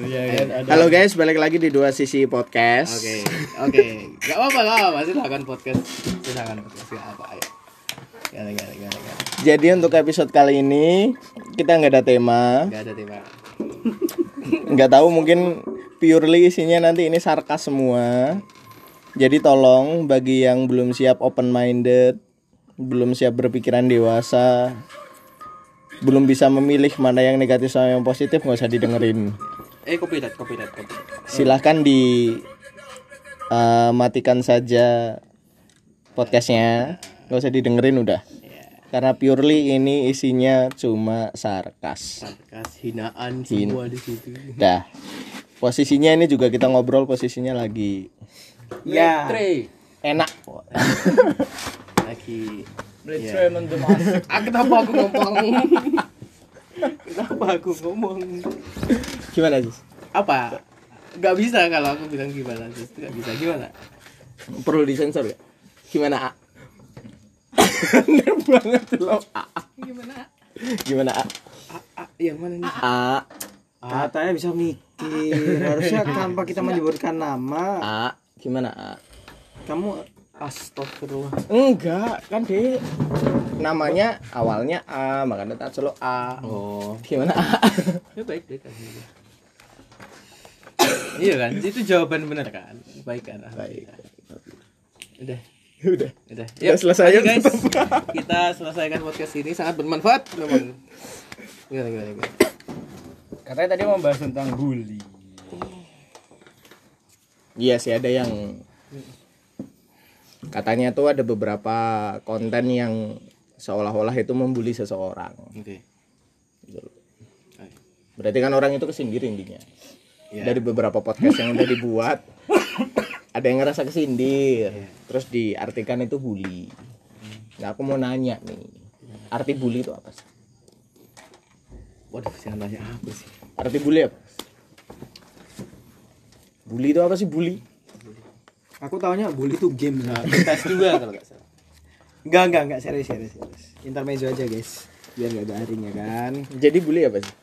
Iya kan ada. Halo guys, balik lagi di dua sisi podcast. Oke, oke. Gak apa-apa, gak apa-apa. Silakan podcast. Silakan podcast. Gak apa, ayo. Gimana, gimana, gimana, gimana. Jadi untuk episode kali ini kita nggak ada tema, Gak ada tema. nggak tahu mungkin purely isinya nanti ini sarkas semua. Jadi tolong bagi yang belum siap open minded, belum siap berpikiran dewasa, belum bisa memilih mana yang negatif sama yang positif nggak usah didengerin. Eh, kopi dat, kopi dat, kopi. Silahkan di eh, matikan saja podcastnya, nggak usah didengerin udah. Karena purely ini isinya cuma sarkas. Sarkas, hinaan semua di situ. Dah. Posisinya ini juga kita ngobrol posisinya lagi Ya. enak. Lagi. The mask. Ah, kenapa aku ngomong? kenapa aku ngomong? Gimana sih? Apa? Gak bisa kalau aku bilang gimana, Sis. Gak bisa gimana? Perlu disensor ya? Gimana A? Bener banget loh A. Gimana? Gimana A? Ah, ah, yang mana nih? A. Katanya bisa mikir. Harusnya tanpa kita menyebutkan nama, A. Gimana A? kamu Astagfirullah. Enggak, kan dia namanya awalnya A, makanya tak selalu A. Oh. Gimana A? Ya baik baik kan. iya kan? Itu jawaban benar kan? Baik kan? Baik. Udah. Udah. Udah. Udah selesai ayo, ya, guys. Kita selesaikan podcast ini sangat bermanfaat memang. Gimana gimana gimana. katanya tadi mau bahas tentang bully. Iya sih ada yang katanya tuh ada beberapa konten yang seolah-olah itu membuli seseorang. Oke. Berarti kan orang itu kesindir intinya. Iya. Dari beberapa podcast yang udah dibuat ada yang ngerasa kesindir, terus diartikan itu bully. Nah, aku mau nanya nih. Arti bully itu apa sih? Waduh, jangan tanya aku sih. Arti bully apa? Bully itu apa sih bully? Aku taunya bully itu game. Nah, tes juga kalau nggak salah. Enggak, enggak, enggak serius, serius, serius. Intermezzo aja, guys. Biar enggak garing ya kan. Jadi bully apa sih?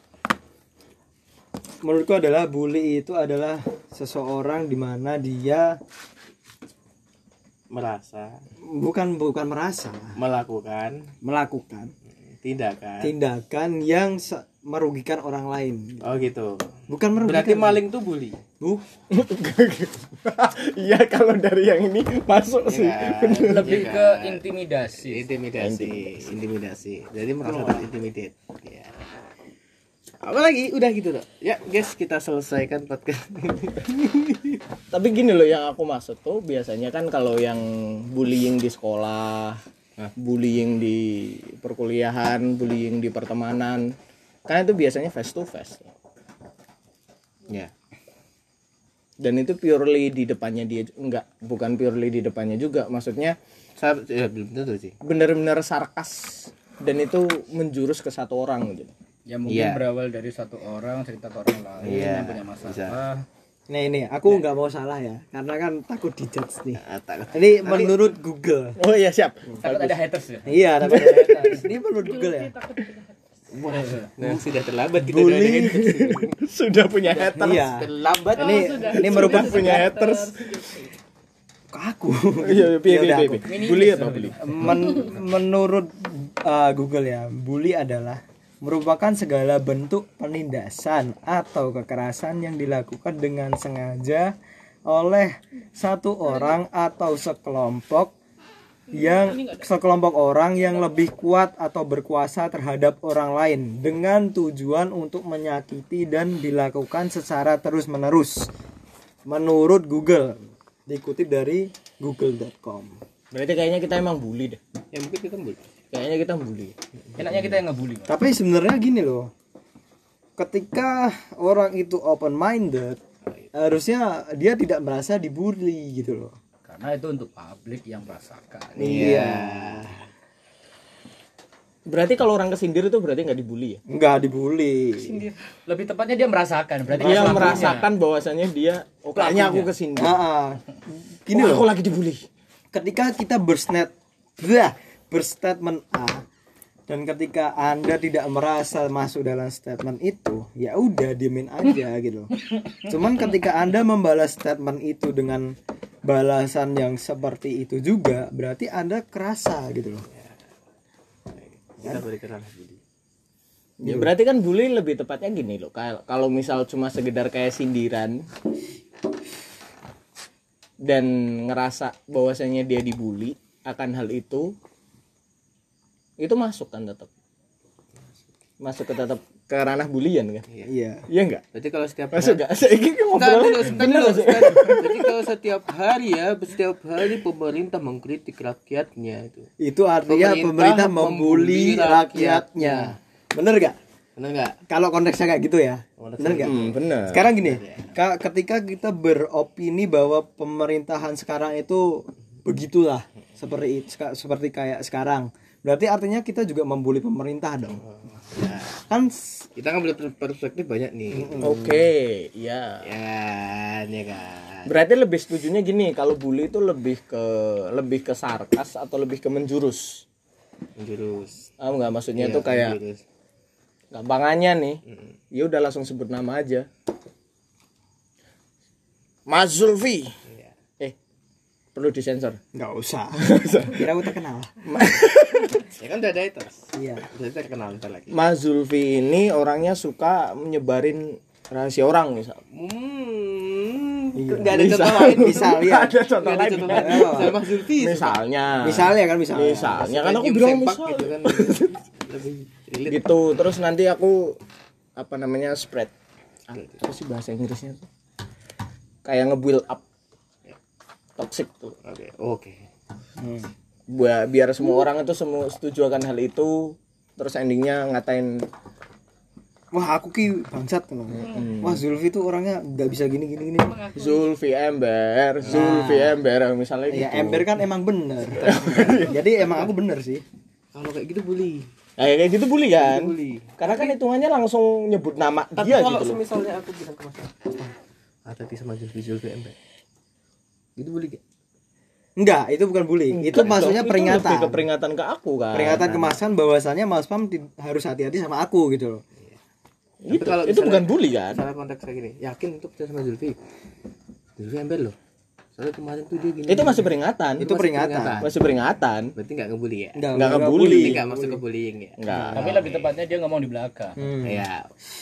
Menurutku adalah bully itu adalah seseorang di mana dia Merasa bukan bukan merasa, melakukan melakukan tindakan. tindakan yang merugikan orang lain. Oh gitu. Bukan merugikan. Berarti maling tuh bully. Bu, Iya kalau dari yang ini masuk sih. Ya, lebih iya ke kan? intimidasi. Intimidasi intimidasi. jadi merasa terintimidate. Ya apa lagi? Udah gitu tuh ya guys kita selesaikan podcast ini. Tapi gini loh yang aku maksud tuh biasanya kan kalau yang bullying di sekolah, bullying di perkuliahan, bullying di pertemanan, kan itu biasanya face to face. ya Dan itu purely di depannya dia enggak, bukan purely di depannya juga. Maksudnya saya ya, belum tentu sih benar-benar sarkas dan itu menjurus ke satu orang gitu. ya mungkin Iya. berawal dari satu orang cerita ke orang lain Iya, yang punya masalah Nah ini aku nggak mau salah ya, karena kan takut dijudge nih. Ah, Ini menurut Google. Oh iya siap. takut ada haters ya Iya, tapi ada haters. Ini menurut Google ya. Wah, nah, sudah terlambat kita Bully. Sudah punya haters. Iya. terlambat Ini ini merupakan punya haters. aku. Iya, piye Ya udah, piye aku. piye. Bully apa bully? Men- menurut uh, Google ya, bully adalah merupakan segala bentuk penindasan atau kekerasan yang dilakukan dengan sengaja oleh satu orang atau sekelompok yang sekelompok orang yang lebih kuat atau berkuasa terhadap orang lain dengan tujuan untuk menyakiti dan dilakukan secara terus-menerus. Menurut Google, dikutip dari google.com. Berarti kayaknya kita emang bully deh. ya mungkin kita bully Kayaknya kita bully. enaknya kita yang ngebully. Tapi sebenarnya gini loh. Ketika orang itu open minded, harusnya dia tidak merasa dibully gitu loh. Karena itu untuk publik yang merasakan Iya. Berarti kalau orang kesindir itu berarti nggak dibully ya? Enggak dibully. lebih tepatnya dia merasakan berarti Dia merasakan bahwasannya dia oh kayaknya aku kesindir. Ah, ah. Gini aku loh. lagi dibully. Ketika kita bersnet, bah, berstatement A, dan ketika anda tidak merasa masuk dalam statement itu ya udah diemin aja gitu loh. cuman ketika anda membalas statement itu dengan balasan yang seperti itu juga berarti anda kerasa gitu loh. Kita berikan bully Ya berarti kan bully lebih tepatnya gini loh. Kal- Kalau misal cuma sekedar kayak sindiran dan ngerasa bahwasanya dia dibully akan hal itu itu masuk kan tetap masuk ke tetap ke ranah bulian kan? Iya. Iya. Enggak berarti kalau setiap masuk enggak saya ini Enggak, ngobrol kalau setiap hari ya, setiap hari pemerintah mengkritik rakyatnya itu. itu artinya Pemerintah pemerintah, membuli rakyatnya. bener gak Benar enggak? kalau konteksnya kayak gitu ya. Bener gak hmm, bener. Sekarang gini ka- ketika kita beropini bahwa pemerintahan sekarang itu begitulah seperti seperti kayak sekarang berarti artinya kita juga membuli pemerintah dong kan s- Kita kan boleh perspektif banyak nih. oke iya. Ya, ya kan. berarti lebih setujunya gini kalau bully itu lebih ke lebih ke sarkas atau lebih ke menjurus? Menjurus. ah enggak maksudnya Iya, tuh kayak menjurus. gampangannya nih. Ya udah langsung sebut nama aja. Mas Zulfi perlu disensor nggak usah kira aku terkenal Ya kan udah ada itu. iya Udah terkenal ntar lagi. Mas Zulfi ini orangnya suka menyebarin rahasia orang misal Hmm. Iya. Enggak ada Misal. contoh lain. misal ya Nggak ada contoh Nggak lain ya. Mas Zulfi. misalnya misalnya kan misalnya misalnya kan aku bilang misal gitu kan. Gitu terus nanti aku apa namanya spread apa sih bahasa Inggrisnya tuh kayak nge-build up toxic tuh. Oke, oke. Hmm. Bua- biar semua orang itu semua setuju akan hal itu terus endingnya ngatain. Wah aku ki bangsat loh wah Zulfi tuh orangnya nggak bisa gini gini gini. Zulfi Ember Zulfi Ember misalnya gitu. Ya ember kan emang bener. Jadi emang aku bener sih. Kalau kayak gitu bully. Nah, kayak gitu bully kan? Bully. karena kan hitungannya langsung nyebut nama Tapi dia kalau gitu loh. misalnya aku bilang ke Mas ah tadi sama Zulfi Zulfi ember. Gitu bully gak? enggak itu bukan bully itu Enggak maksudnya itu peringatan lebih ke peringatan ke aku kan peringatan kemasan bahwasannya Mas Pam harus hati-hati sama aku gitu loh itu, kalau itu misalnya- bukan bully kan Misalnya konteks kayak gini, yakin untuk percaya sama Zulfi. Zulfi ember loh. Soalnya kemarin tuh dia gini. itu masih peringatan itu peringatan masih peringatan Berarti nggak ngebully ya? enggak Nggak enggak ngebully. Berarti nggak masuk ke bullying ya? enggak Tapi lebih tepatnya dia ngomong di belakang. Hmm. Ya,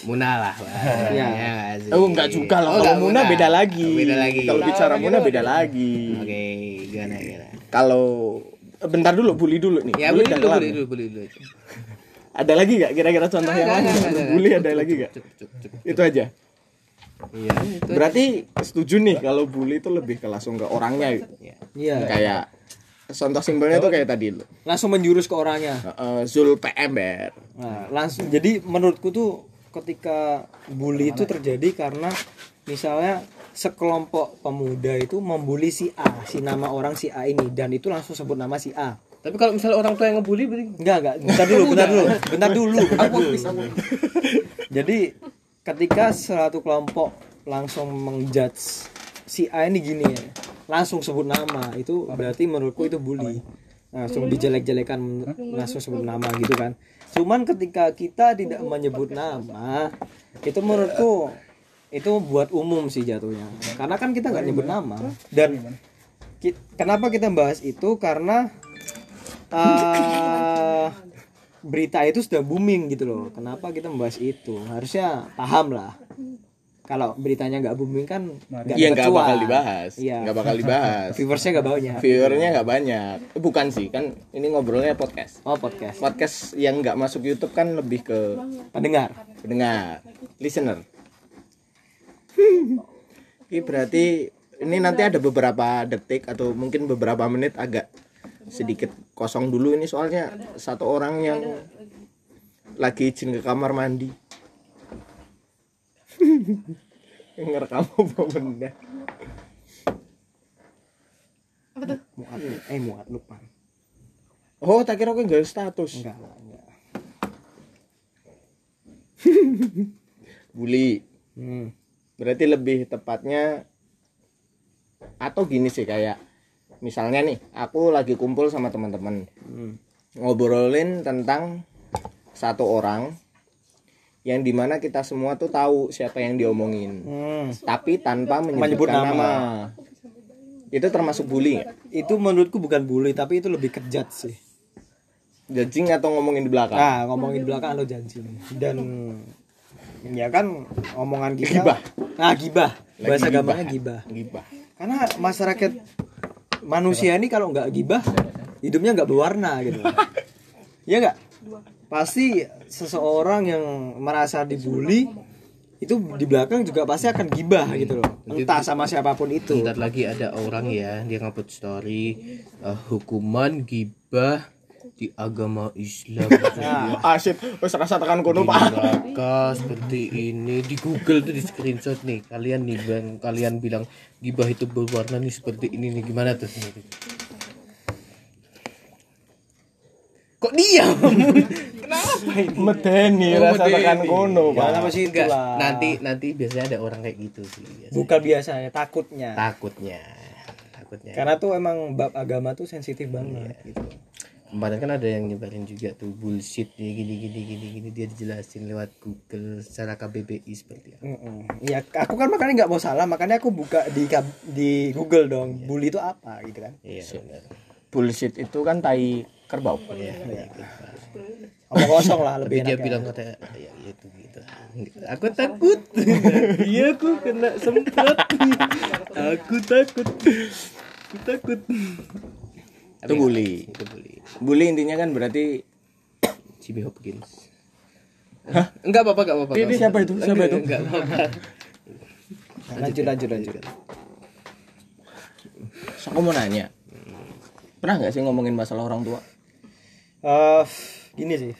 Muna lah. Iya. Ya? Oh enggak juga lah. Oh, Kalau Muna beda lagi. Oh, beda lagi. Kalau bicara Muna beda lagi. Oke, gimana gimana? Kalau bentar dulu bully dulu nih. Ya, Bully bully dulu, bully dulu, bully dulu. Ada lagi gak kira-kira contoh yang lain? Bully ada lagi gak? Itu aja. Iya, itu. Berarti setuju nih kalau bully itu lebih ke langsung ke orangnya gitu. Ya. iya Kayak contoh simpelnya tuh kayak tadi lo. langsung menjurus ke orangnya Zul PMR. Nah, langsung jadi menurutku tuh ketika bully itu terjadi karena misalnya sekelompok pemuda itu membuli si A, si nama orang si A ini dan itu langsung sebut nama si A. Tapi kalau misalnya orang tua yang ngebully berarti Enggak, enggak. Bentar dulu, bentar dulu. Bentar dulu. Bentar dulu. Jadi ketika suatu kelompok langsung mengjudge si A ini gini ya, langsung sebut nama, itu berarti menurutku itu bully. Langsung dijelek-jelekan langsung sebut nama gitu kan. Cuman ketika kita tidak menyebut nama, itu menurutku itu buat umum sih jatuhnya. Karena kan kita nggak nyebut nama dan ki- kenapa kita bahas itu karena eh berita itu sudah booming gitu loh. Kenapa kita membahas itu? Harusnya paham lah. Kalau beritanya nggak booming kan nggak Iya bakal dibahas. Iya. Nggak bakal dibahas. Viewersnya nggak banyak. Viewernya nggak banyak. Eh, Bukan sih kan ini ngobrolnya podcast. Oh podcast. Podcast yang nggak masuk YouTube kan lebih ke Pendengar. pendengar, listener. Ini berarti ini nanti ada beberapa detik atau mungkin beberapa menit agak sedikit kosong dulu ini soalnya satu orang yang lagi izin ke kamar mandi. Ngerekam apa benda? Muat. Eh muat lupa. Oh, tak kira aku nggak status. Enggak, enggak, enggak. Bully. Hmm. Berarti lebih tepatnya atau gini sih kayak misalnya nih, aku lagi kumpul sama teman-teman. Hmm. Ngobrolin tentang satu orang yang di mana kita semua tuh tahu siapa yang diomongin Hmm. tapi tanpa Menyebut menyebutkan nama. nama. itu termasuk bully nggak? Itu menurutku bukan bully tapi itu lebih kejat sih. judging atau ngomongin di belakang Nah, ngomongin di belakang atau janji dan ya kan omongan kita. Gibah. Nah, gibah. Bahasa gampangnya gibah. gibah Karena masyarakat manusia ini kalau nggak gibah hidupnya nggak berwarna gitu. ya nggak? Pasti seseorang yang merasa dibully itu di belakang juga pasti akan gibah gitu loh. Entah sama siapa pun itu. Bentar lagi ada orang ya dia ngupload story eh, hukuman gibah di agama Islam. Ah shit wes rasa tekan kono pak. neraka seperti ini. Di Google tuh di screenshot nih. Kalian nih bang. Kalian bilang gibah itu berwarna nih seperti ini nih. Gimana tuh kok diam? Kenapa ini? Medeni Oh, rasa medeni. tekan kono Jangan pak. apa sih? Enggak, nanti nanti biasanya ada orang kayak gitu sih biasanya. Bukan biasanya takutnya. takutnya. Takutnya. Karena tuh emang bab agama tuh sensitif banget gitu. Kemarin kan ada yang nyebarin juga tuh bullshit nih gini gini gini gini. Dia dijelasin lewat Google secara KBBI seperti apa. Mm-mm. Iya, aku kan makanya nggak mau salah, makanya aku buka di di Google dong, bully itu apa gitu kan. iya benar. bullshit itu kan tai kerbau. Iya Omong kosong lah tapi lebih dia enak bilang katanya ya itu gitu. Aku takut. Iya aku kena semprot. Aku takut. Aku takut itu bully itu bully bully intinya kan berarti Jimmy Hopkins enggak apa-apa enggak apa-apa Ini siapa itu? Siapa itu? enggak apa-apa lanjut lanjut lanjut. So, aku mau nanya pernah nggak sih ngomongin masalah orang tua Eh, gini sih.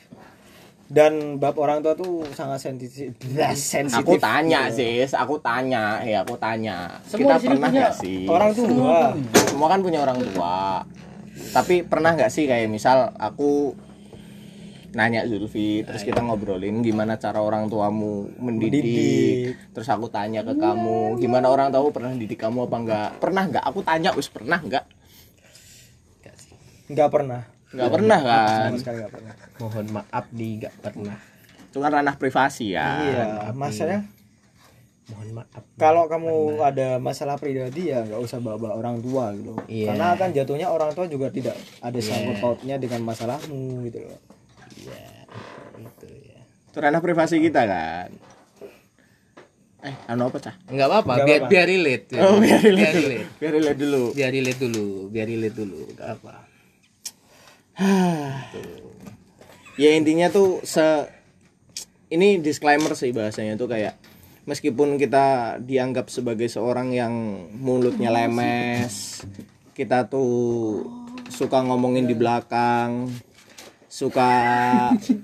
Dan bab orang tua tuh sangat sensitif. sensitif. aku tanya sis aku tanya ya aku tanya Semua kita pernah nggak sih Orang tua. semua kan punya orang tua tapi pernah nggak sih kayak misal aku nanya Zulfi terus kita ngobrolin gimana cara orang tuamu mendidik, Mendidik. terus aku tanya ke kamu gimana orang tua pernah didik kamu apa enggak pernah nggak aku tanya us pernah nggak Enggak sih. Nggak pernah. nggak pernah kan Sama sekali nggak pernah. mohon maaf nih enggak pernah itu kan ranah privasi ya Iya, masalahnya mohon maaf kalau kamu ada masalah pribadi ya nggak usah bawa, bawa orang tua gitu. Iya. Karena kan jatuhnya orang tua juga tidak ada sangkut pautnya dengan masalahmu gitu loh. iya itu ya. Itu ranah privasi kita kan? Eh anu apa cah? Enggak apa-apa Nggak biar apa-apa. biar relate oh biar biar relate. dulu relate. Biar relate dulu. Biar relate dulu biar relate dulu enggak apa. Ya intinya tuh se ini disclaimer sih bahasanya tuh kayak meskipun kita dianggap sebagai seorang yang mulutnya lemes kita tuh suka ngomongin di belakang suka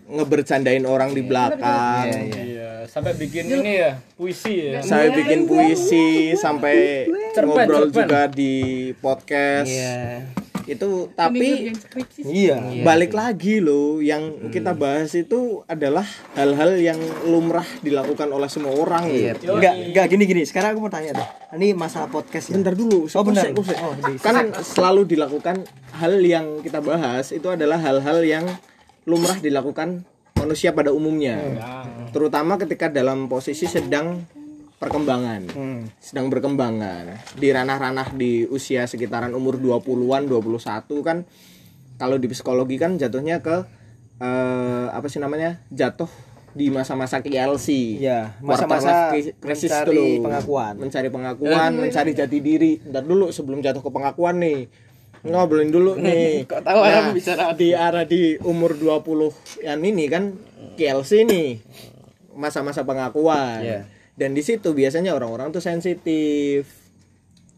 ngebercandain orang di belakang. Iya, sampai bikin ini ya, puisi ya. saya bikin puisi sampai Cerpen, ngobrol cerpen. juga di podcast. Iya itu tapi Iya. balik lagi loh yang kita bahas itu adalah hal-hal yang lumrah dilakukan oleh semua orang Iya, loh. Enggak, enggak gini gini. Sekarang aku mau tanya deh. Ini masalah podcast ya. Bentar dulu, Oh, benar. Oh, di- kan selalu dilakukan hal yang kita bahas itu adalah hal-hal yang lumrah dilakukan manusia pada umumnya. Terutama ketika dalam posisi sedang perkembangan. Hmm. sedang berkembangan di ranah-ranah di usia sekitaran umur 20-an 21 kan kalau di psikologi kan jatuhnya ke eh, apa sih namanya jatuh di masa-masa KLC Quarter masa-masa life crisis mencari loh. pengakuan. mencari pengakuan mencari jati diri Ntar dulu sebelum jatuh ke pengakuan nih ngobrolin dulu nih Kok tahu Nah, aku bicara di arah di umur 20 yang ini kan KLC nih masa-masa pengakuan Iya. Dan di situ biasanya orang-orang tuh sensitif.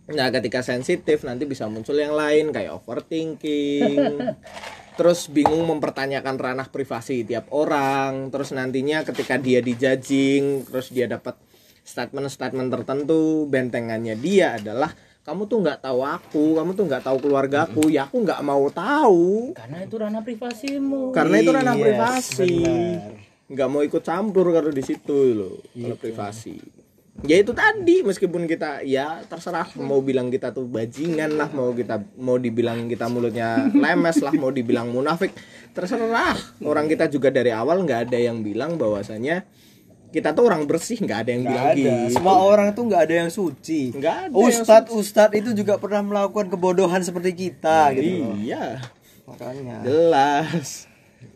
Nah ketika sensitif nanti bisa muncul yang lain kayak overthinking. Terus bingung mempertanyakan ranah privasi tiap orang. Terus nantinya ketika dia dijajing terus dia dapat statement-statement tertentu bentengannya dia adalah kamu tuh nggak tahu aku kamu tuh nggak tahu keluarga aku ya aku nggak mau tahu. Karena itu ranah privasimu. karena itu ranah Yes, privasi. benar. Nggak mau ikut campur kalau di situ loh kalau privasi ya itu tadi meskipun kita ya terserah mau bilang kita tuh bajingan lah mau kita mau dibilang kita mulutnya lemes lah mau dibilang munafik terserah orang kita juga dari awal nggak ada yang bilang bahwasanya kita tuh orang bersih nggak ada yang Nggak bilang ada. gitu Semua orang tuh nggak ada yang suci. Nggak ada yang Ustadz Ustadz itu juga pernah melakukan kebodohan seperti kita gitu. loh. iya Makanya. jelas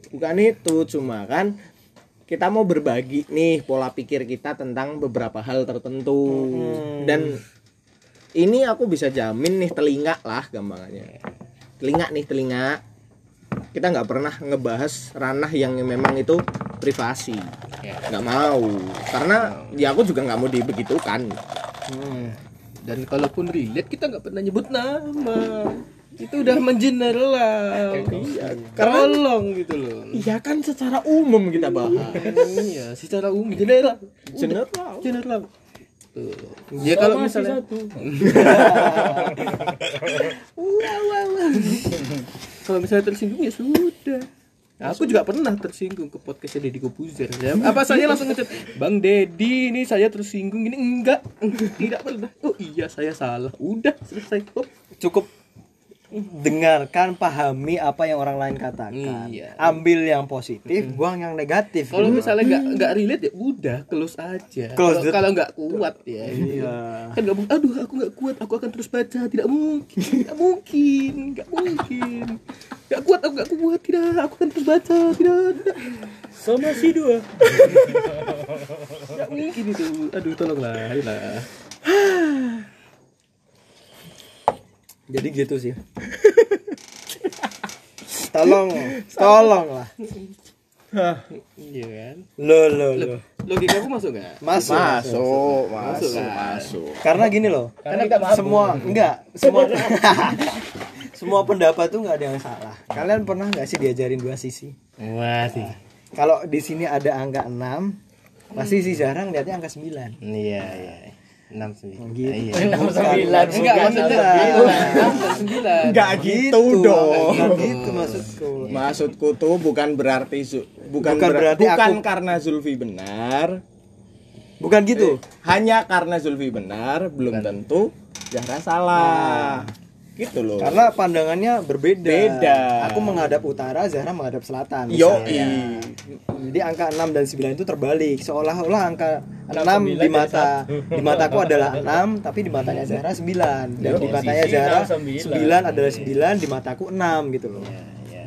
bukan itu cuma kan kita mau berbagi nih pola pikir kita tentang beberapa hal tertentu. Dan ini aku bisa jamin nih telinga lah gampangannya. Telinga nih telinga. Kita nggak pernah ngebahas ranah yang memang itu privasi. Nggak mau. Karena ya aku juga nggak mau dibegitukan. Hmm. Dan kalaupun relate kita nggak pernah nyebut nama. Itu udah mengeneral lah. Iya, tolong gitu loh. iya kan secara umum kita bahas Iya, secara umum general. General. General. Tuh. Ya kalau misalnya satu. kalau misalnya tersinggung ya sudah. Nah, aku juga pernah tersinggung ke podcastnya Deddy Kobuzer ya. Apa saya langsung ngechat Bang Deddy ini saya tersinggung ini enggak tidak pernah oh iya saya salah udah selesai oh, Cukup dengarkan, pahami apa yang orang lain katakan. Iya. Ambil yang positif, buang yang negatif. kalau gitu. misalnya nggak nggak relate ya udah close aja Close kalau kalau nggak kuat ya Iya. kan nggak mungkin aduh aku nggak kuat aku akan terus baca tidak mungkin nggak mungkin nggak mungkin nggak kuat aku nggak kuat tidak aku akan terus baca tidak tidak Sama si dua. nggak mungkin itu aduh tolonglah ayolah Jadi gitu sih. tolong, tolong lah. iya kan Lo lo lo. logika aku masuk nggak Masuk. masuk Masuk, masuk kan? masuk Karena gini loh. Karena kita semua enggak semua semua pendapat tuh nggak ada yang salah. Kalian pernah nggak sih diajarin dua sisi? wah sih Kalau di sini ada angka 6, pasti si Zahra ngeliatnya angka 9. iya iya enam sembilan Gitu. iya Enam sembilan. enggak maksudnya sembilan Nggak gitu dong. Nggak gitu maksudku. Maksudku tuh bukan berarti bukan, Bukan ber- berarti bukan aku- karena Zulfi benar, Bukan gitu. hanya karena Zulfi benar belum tentu Zahra salah. Gitu loh. Karena pandangannya berbeda. Beda. Aku menghadap utara, Zahra menghadap selatan. Yo. Jadi angka 6 dan 9 itu terbalik. Seolah-olah angka 6 di mata di mataku adalah 6, tapi di matanya Zahra 9. Dan di matanya Sisi Zahra enam, sembilan. 9 adalah 9, di mataku 6 gitu loh.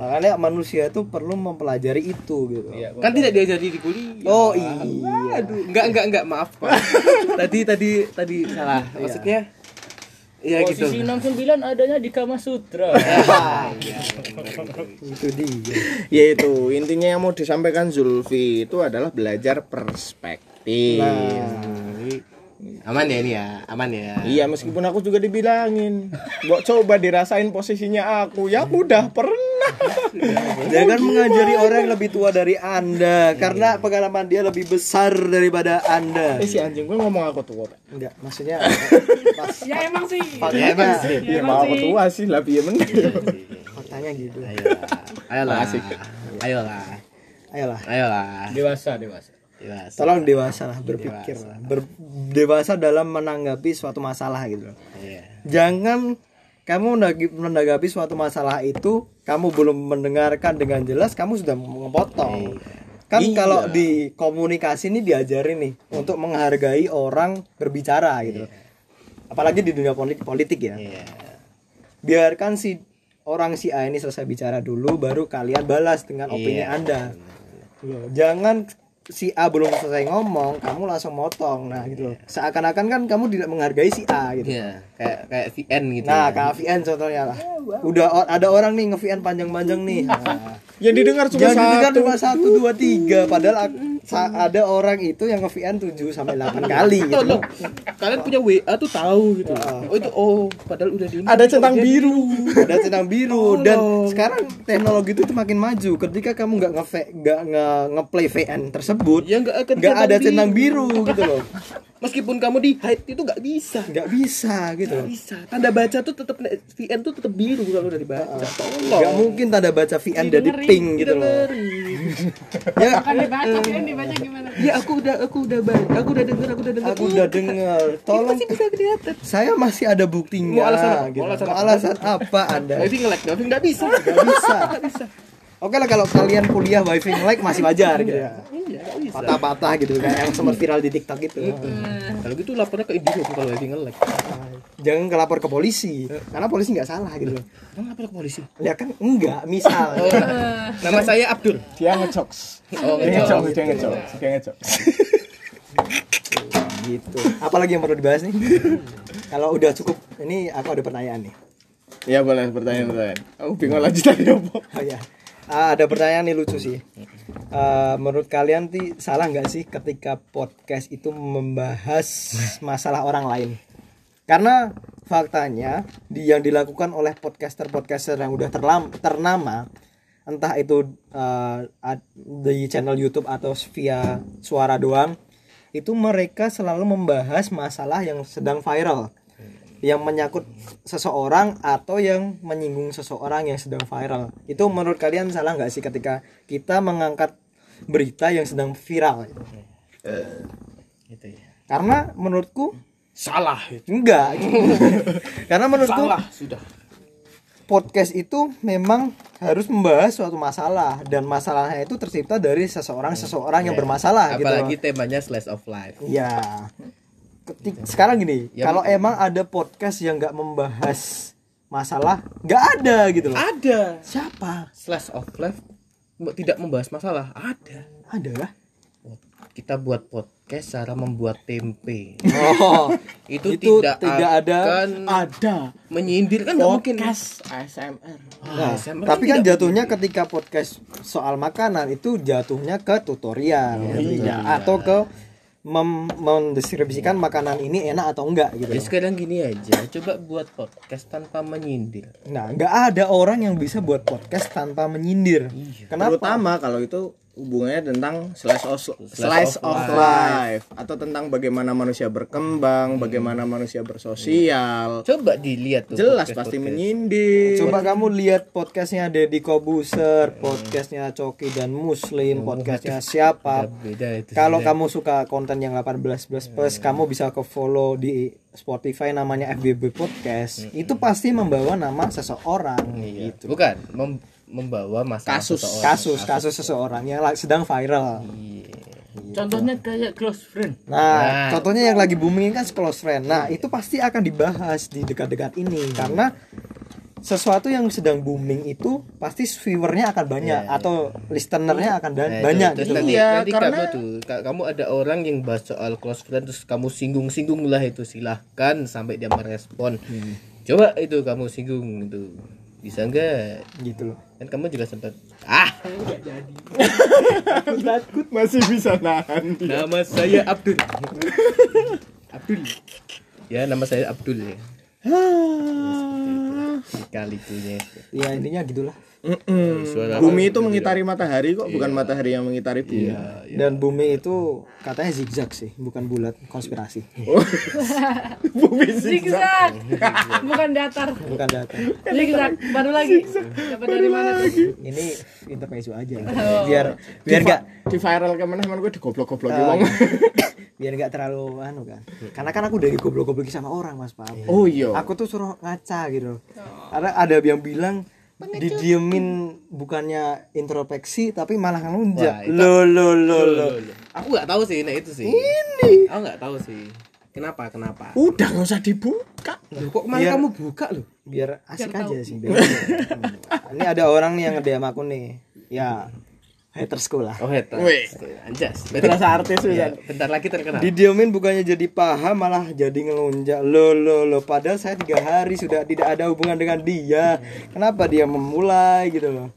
Makanya manusia itu perlu mempelajari itu gitu. Iya, kan tidak diajari di kuliah Oh iya. Aduh, enggak enggak enggak maaf Pak. tadi tadi tadi salah. Maksudnya ya gitu. Posisi 69 adanya di Kama Sutra. Itu dia. ya itu intinya yang mau disampaikan Zulfi itu adalah belajar perspektif. Aman ya ini ya, aman ya. Iya meskipun aku juga dibilangin, Mbok coba dirasain posisinya aku, ya udah pernah. Jangan mengajari orang yang lebih tua dari Anda karena pengalaman dia lebih besar daripada Anda. Eh si anjing gue ngomong aku tua. Pak. Enggak, maksudnya pas ya emang sih. faktanya, Iya mau aku tua sih, lah piye meneh. faktanya gitu. Ayolah. Ayolah. Ayolah, Ayolah. Dewasa, dewasa. Dewasa. tolong dewasa lah berpikir lah. Ber- dewasa dalam menanggapi suatu masalah gitu loh. Iya. Jangan kamu menanggapi- suatu masalah itu kamu belum mendengarkan dengan jelas kamu sudah ngepotong. Kan Iya. kalau di komunikasi ini diajarin nih untuk menghargai orang berbicara gitu. loh. Apalagi di dunia politik, politik ya. Iya. biarkan si orang si A ini selesai bicara dulu baru kalian balas dengan opini Iya. Anda. Loh, jangan si A belum selesai ngomong, kamu langsung motong. Nah, gitu loh. Seakan-akan kan kamu tidak menghargai si A gitu. Iya, kayak kayak VN gitu. Nah, ya. kayak VN contohnya lah. Udah o- ada orang nih nge-VN panjang-panjang nih. Nah, Yang didengar cuma didengar satu. cuma satu dua tiga padahal ada orang itu yang nge-VN 7 sampai 8 kali gitu. Tolong, kalian punya WA tuh tahu gitu. Oh itu oh, padahal udah di Ada centang biru. ada centang biru dan sekarang teknologi itu makin maju ketika kamu nggak nge nggak nge ngeplay VN tersebut Ya nggak akan ada centang centang biru gitu loh Meskipun kamu di hide itu nggak bisa. nggak bisa gitu loh Nggak bisa. Tanda baca tuh tetap VN tuh tetap biru kalau udah dibaca. Tolong. nggak mungkin tanda baca VN jadi pink gitu loh ya Bukan dibaca, kirain dibaca gimana? ya aku udah aku udah baca aku udah dengar aku udah dengar Aku udah dengar. Tolong masih bisa kelihatan saya masih ada buktinya. Mau alasan apa? gitu. Mau alasan apa? alasan apa Anda? wifi nge-lag nggak bisa Gak bisa. Oke lah kalau kalian kuliah wifi like masih wajar gitu ya. iya bisa Patah-patah gitu kan yang sempat viral di TikTok itu. kalau gitu lapornya ke Indihome kalau wifi nge-lag Jangan kelapor ke polisi karena polisi nggak salah gitu emang apa ke polisi Ya kan enggak, misal. nama saya Abdul Dia ngejokes. oh ngejokes, dia ngejokes, dia ngejokes. gitu. Apalagi yang perlu dibahas nih? Kalau udah cukup, ini aku ada pertanyaan nih. Ya boleh pertanyaan-pertanyaan. Aku bingung lanjut tadi apa. Oh ya. Ah, ada pertanyaan nih lucu sih. Eh, menurut kalian ti salah nggak sih ketika podcast itu membahas masalah orang lain? Karena faktanya di yang dilakukan oleh podcaster-podcaster yang udah terlam, ternama entah itu ad- di channel YouTube atau via suara doang itu mereka selalu membahas masalah yang sedang viral yang menyangkut seseorang atau yang menyinggung seseorang yang sedang viral. Itu menurut kalian salah nggak sih ketika kita mengangkat berita yang sedang viral? Gitu ya. Karena menurutku salah enggak karena menurutku salah sudah. podcast itu memang harus membahas suatu masalah. Dan masalahnya itu tercipta dari seseorang seseorang yang bermasalah gitu apalagi temanya slice of life. Ya. Ketik, sekarang gini, Ya, kalau emang ada podcast yang nggak membahas masalah, nggak ada gitu loh. ada Siapa? slice of life tidak membahas masalah ada Ada lah. kita buat podcast cara membuat tempe Oh, itu, Itu tidak, tidak ada. akan Ada menyindir kan nggak mungkin podcast ASMR. nah, ASMR tapi kan tidak- jatuhnya ketika podcast soal makanan itu jatuhnya ke tutorial jatuhnya. atau ke mem- mendistribusikan makanan ini enak atau enggak gitu. ya loh. sekarang gini aja coba buat podcast tanpa menyindir Nah, nggak ada orang yang bisa buat podcast tanpa menyindir. Kenapa? Terutama kalau itu hubungannya tentang slice of slice, Slice of, of life atau tentang bagaimana manusia berkembang, bagaimana manusia bersosial. coba dilihat tuh Jelas podcast- pasti podcast. menyindir. Coba kamu lihat podcastnya Deddy Kobuser, podcastnya Coki dan Muslim, podcastnya siapa. Kalau kamu suka konten yang 18 plus plus, kamu bisa ke follow di Spotify namanya FBB Podcast. Itu pasti membawa nama seseorang Iya. gitu. bukan mem- membawa masalah Kasus. seseorang. Kasus kasus seseorang yang sedang viral. Iya. Contohnya kayak close friend. Nah, Nah. contohnya yang lagi booming kan close friend. Nah, itu pasti akan dibahas di dekat-dekat ini karena sesuatu yang sedang booming itu pasti viewernya akan banyak atau listenernya akan dan- Nah, itu- banyak terus gitu. nanti, Iya, nanti karena- kamu tuh ka- kamu ada orang yang bahas soal close friend terus kamu singgung-singgung lah itu silahkan sampai dia merespon Hmm. coba itu kamu singgung itu bisa enggak gitu loh. kan kamu juga sempat. Ah! Takut masih bisa nahan. nama saya Abdul. Abdul. Ya nama saya Abdul ya. Kali itunya Ya intinya gitulah. Suara Bumi itu mengitari matahari kok, bukan matahari yang mengitari bumi. Dan bumi itu katanya zigzag sih, bukan bulat, konspirasi. bumi sih. Zigzag. Bukan datar. Bukan data. Zigzag. Baru lagi. Dapat dari mana tuh? Ini intermezzo aja. Biar biar enggak Di viral ke mana emang gue digoblok-goblok Ah, wong. biar enggak terlalu anu kan. Karena kan aku udah digoblok-goblokin sama orang, Mas Pak. Oh iya. aku tuh suruh ngaca gitu ada ada yang bilang didiemin bukannya introspeksi tapi malah ngelunjak lo lo lo lo aku nggak tahu sih nah itu sih. Ini. Aku nggak tahu sih. Kenapa kenapa? Udah nggak usah dibuka. Loh, kok kemarin Iya. kamu buka loh? biar asik aja sih biar ini ada orang nih yang nge-DM aku nih. Ya hatersku lah. Oh heta Wih. anjas. Terasa artis Ya, bentar lagi terkenal. Didiemin bukannya jadi paham malah jadi ngelunjak. Lo lo lo padahal saya tiga hari sudah tidak ada hubungan dengan dia. Kenapa dia memulai gitu loh?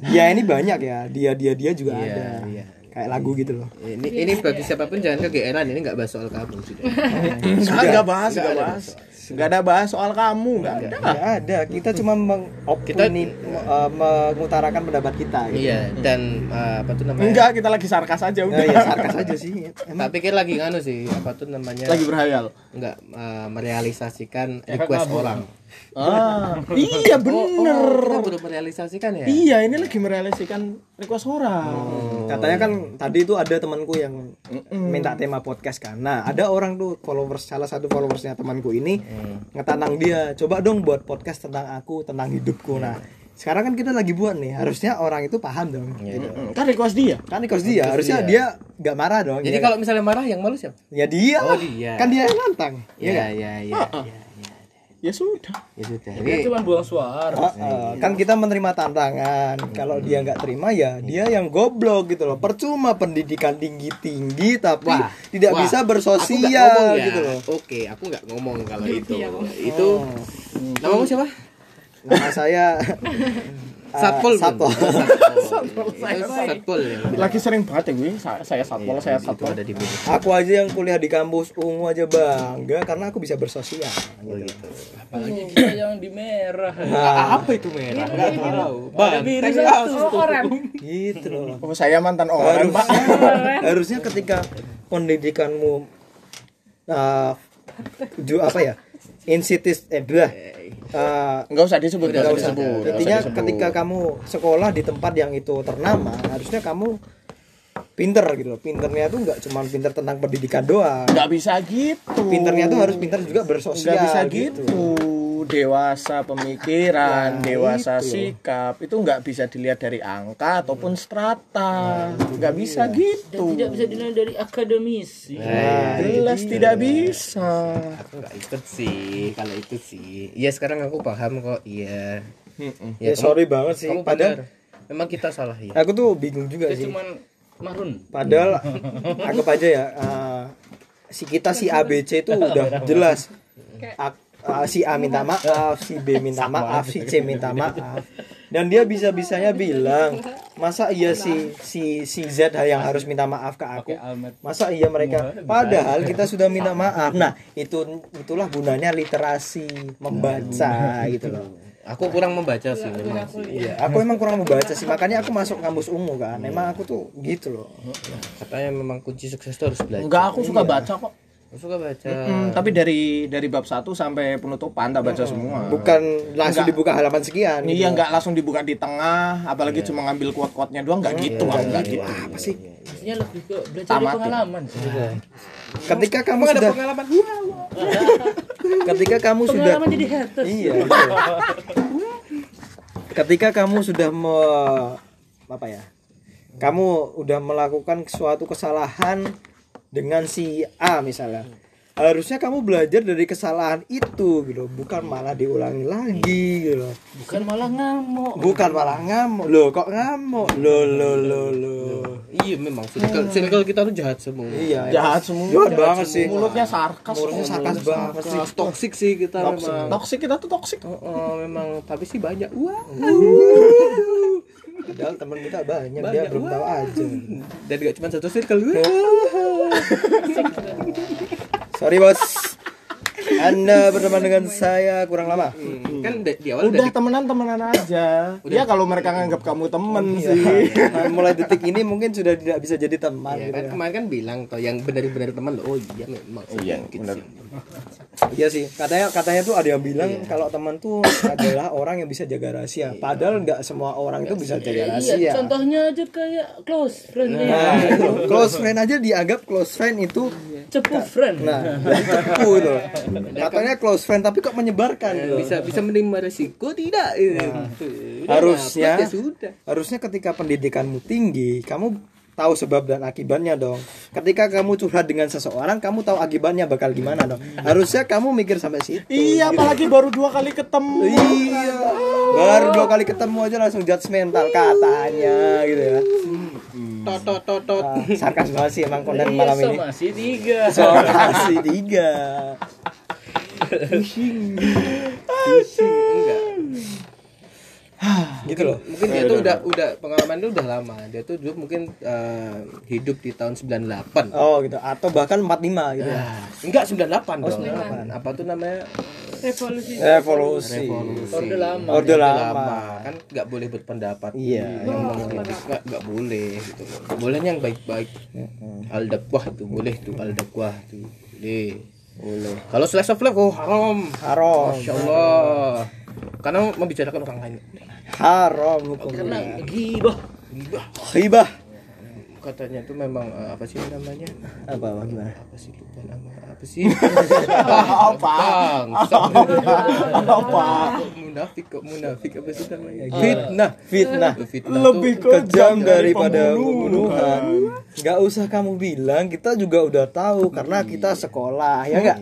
Dia ini banyak ya. Dia dia dia juga Iya, ada. iya. kayak lagu gitu loh. Ini ini bagi siapa pun jangan kegeeran. Ini nggak bahas soal kamu sudah. Enggak, enggak bahas, enggak bahas. Enggak ada bahas soal kamu, enggak ada. nggak ada kita cuma mengopini uh, mengutarakan pendapat kita gitu. Iya dan eh, apa tuh namanya? Enggak, kita lagi sarkas aja udah. ya sarkas aja sih Tak pikir lagi nganu sih apa tuh namanya? Lagi berhayal. nggak eh, merealisasikan request orang. Ah, iya bener. Oh, kita belum merealisasikan ya? Iya, ini lagi merealisasikan request orang. katanya kan tadi itu ada temanku yang minta tema podcast kan nah ada orang tuh followers salah satu followersnya temanku ini ngetanang dia coba dong buat podcast tentang aku tentang hidupku nah sekarang kan kita lagi buat nih harusnya orang itu paham dong gitu. Mm, Kan request dia. kan request dia harusnya dia nggak marah dong Jadi ya. kalau misalnya marah yang malu siapa? ya dia Oh, dia. kan dia yang nantang Iya ya iya iya. iya. Ya sudah. Ya sudah. Dia Ini cuma buang suara. Heeh, kan kita menerima tantangan kalau dia nggak terima ya dia yang goblok gitu loh percuma pendidikan tinggi tinggi tapi Wah, tidak wah, bisa bersosial ya. gitu loh Oke, aku nggak ngomong kalau itu. Itu namamu siapa? nama saya Satpol. Eh, Satpol. Satpol. Satpol ya. Lagi sering banget ya gue. Saya, saya satpol, saya Itu satpol. ada di aku aja yang kuliah di kampus ungu aja bangga karena aku bisa bersosial Oh, gitu. gitu. Apalagi kita yang di merah. Nah, Apa itu merah? Enggak tahu. Satu. Oh, orang. gitu loh Oh, saya mantan orang, Pak. harusnya harusnya ketika pendidikanmu uh, ju apa ya insitis eh uh, Enggak usah disebut, Nggak usah disebut. nggak Intinya ketika kamu sekolah di tempat yang itu ternama, harusnya kamu pinter gitu loh. Pinternya tuh nggak cuma pinter tentang pendidikan doang. nggak bisa gitu. Pinternya tuh harus pinter juga bersosial. nggak bisa gitu. Dewasa pemikiran, Nah, dewasa itu. sikap itu nggak bisa dilihat dari angka ataupun strata. Nggak bisa Dan gitu. tidak bisa dinilai dari akademisi. Nah, Jelas tidak bisa. Aku nggak ikut sih kalau itu sih. Iya sekarang aku paham kok. Iya. Mm-mm. Ya, sorry banget sih. Kamu Padahal. Memang kita salah ya. aku tuh bingung juga Kita sih. cuman marun. Padahal anggap aja ya uh, si kita si ABC itu udah jelas. A- uh, si A minta maaf, si B minta maaf, si C minta maaf. Dan dia bisa-bisanya bilang, masa iya si si si Z yang harus minta maaf ke aku? Masa iya mereka padahal kita sudah minta maaf. Nah, itu itulah gunanya literasi membaca gitu loh. Aku kurang membaca sih memang. Iya, aku emang kurang membaca sih, makanya aku masuk kampus ungu kan. Emang aku tuh gitu loh. Katanya memang kunci sukses itu harus belajar. Enggak, aku suka baca kok. Suka baca. Hmm, tapi dari dari bab 1 sampai penutupan tak baca semua. bukan langsung dibuka halaman sekian gitu. Iya nggak langsung dibuka di tengah, apalagi cuma ngambil kuat-kuatnya doang nggak gitu, Bang. nggak gitu. apa sih Maksudnya lebih ke belajar dari Tamat ya. pengalaman. sih. ketika kamu sudah pengalaman. ketika kamu sudah Pengalaman jadi haters. iya ketika kamu sudah me, apa ya kamu udah melakukan suatu kesalahan dengan si A misalnya harusnya kamu belajar dari kesalahan itu gitu bukan malah diulangi lagi gitu loh. Bukan malah ngamuk. bukan malah ngamuk loh kok ngamuk lo lo lo lo Iya memang circle, circle kita tuh jahat semua. iya Jahat semua. jahat banget sih Mulutnya sarkas. mulutnya sarkas banget sih Toxic sih kita memang. Toxic kita tuh toxic. Oh, oh, memang tapi sih banyak. Wah. Padahal teman kita banyak, dia belum tahu aja Dan gak cuma satu circle. Sorry bos anda berteman dengan saya kurang lama Kan di, di awal Udah udah temenan temenan aja. Ya kalau mereka nganggap kamu temen sih. Nah, mulai detik ini mungkin sudah tidak bisa jadi teman Ya gitu kan ya. kemarin kan bilang toh yang benar-benar teman loh. Oh iya memang. Iya, Gitu benar. Iya sih, katanya katanya tuh ada yang bilang kalau teman tuh adalah orang yang bisa jaga rahasia. Padahal nggak semua orang itu bisa jaga Iya, rahasia. contohnya aja kayak close friend nih. Nah, itu. close friend aja dianggap close friend itu Cepu friend. nah cepu itu. Katanya close friend tapi kok menyebarkan gitu. Bisa bisa menerima resiko tidak? Udah Harusnya ya sudah. harusnya ketika pendidikanmu tinggi, kamu tahu sebab dan akibatnya dong. Ketika kamu curhat dengan seseorang, kamu tahu akibatnya bakal gimana dong. Harusnya kamu mikir sampai situ. Iya, apalagi baru dua kali ketemu. Iya. Baru dua kali ketemu aja langsung judgmental katanya gitu ya. Tot tot tot tot. Sarkas banget sih emang konten Iya, malam ini. sama si tiga. Somasi tiga. Enggak. gitu loh. Mungkin dia tuh udah udah pengalaman itu udah lama. Dia tuh dulu mungkin eh, hidup di tahun 98 oh gitu. Atau bahkan 45 gitu ya. Ah, enggak 98 dong. apa tuh namanya? Revolusi. revolusi. Revolusi. Orde lama. orde lama. kan nggak boleh berpendapat. Iya, yang mengkritik nggak nggak boleh gitu. Bolehnya yang baik-baik. Al dakwah itu boleh tuh al dakwah tuh boleh. Boleh. Kalau slice of life oh haram. Haram. Masya allah karena membicarakan orang lain. Haram Karena hukumnya gibah. Gibah. hibah katanya tuh memang eh, apa sih namanya? Apa apa gimana? Apa sih lupa nama? Apa sih? Apa apa? Munafik kok munafik. Apa sih namanya? Fitnah. Fitnah. Fitnah lebih kejam daripada pembunuhan. nggak usah kamu bilang kita juga udah tahu. Karena kita sekolah ya nggak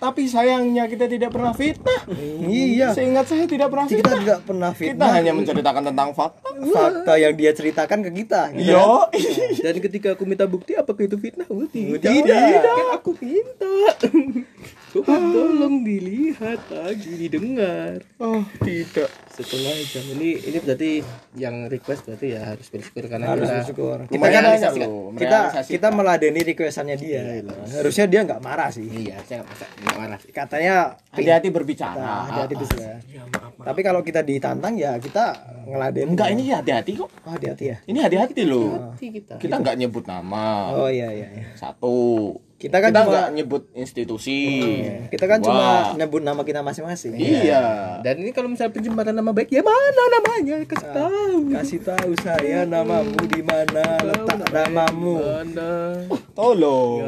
Tapi sayangnya kita tidak pernah fitnah. iya Seingat saya tidak pernah kita fitnah. nggak pernah Kita fitnah hanya menceritakan tentang fakta. fakta yang dia ceritakan ke kita gitu. Yo. dan ketika aku minta bukti apakah itu fitnah oh, tidak Tidak. kan aku minta Coba tolong dilihat lagi didengar Oh, tidak. setengah jam ini ini berarti yang request berarti ya harus bersyukur karena harus kita bersyukur kita kan kan? kita kita meladeni requestannya dia gitu. harusnya dia nggak marah sih iya saya nggak marah sih katanya Hati-hati berbicara. Nah, hati-hati bisa. Tapi kalau kita ditantang ya kita ngeladen. Enggak, ini hati-hati kok. Oh, hati-hati ya. Ini hati-hati loh. Hati kita Kita nggak nyebut nama. Oh iya iya. iya. Satu. Kita kan kita cuma- nyebut institusi. Kita kan cuma Wah. nyebut nama kita masing-masing. Iya. dan ini kalau misalnya pencemaran nama baik ya mana namanya kasih tahu Kasih tahu saya namamu di mana letak namamu. mana Tolong.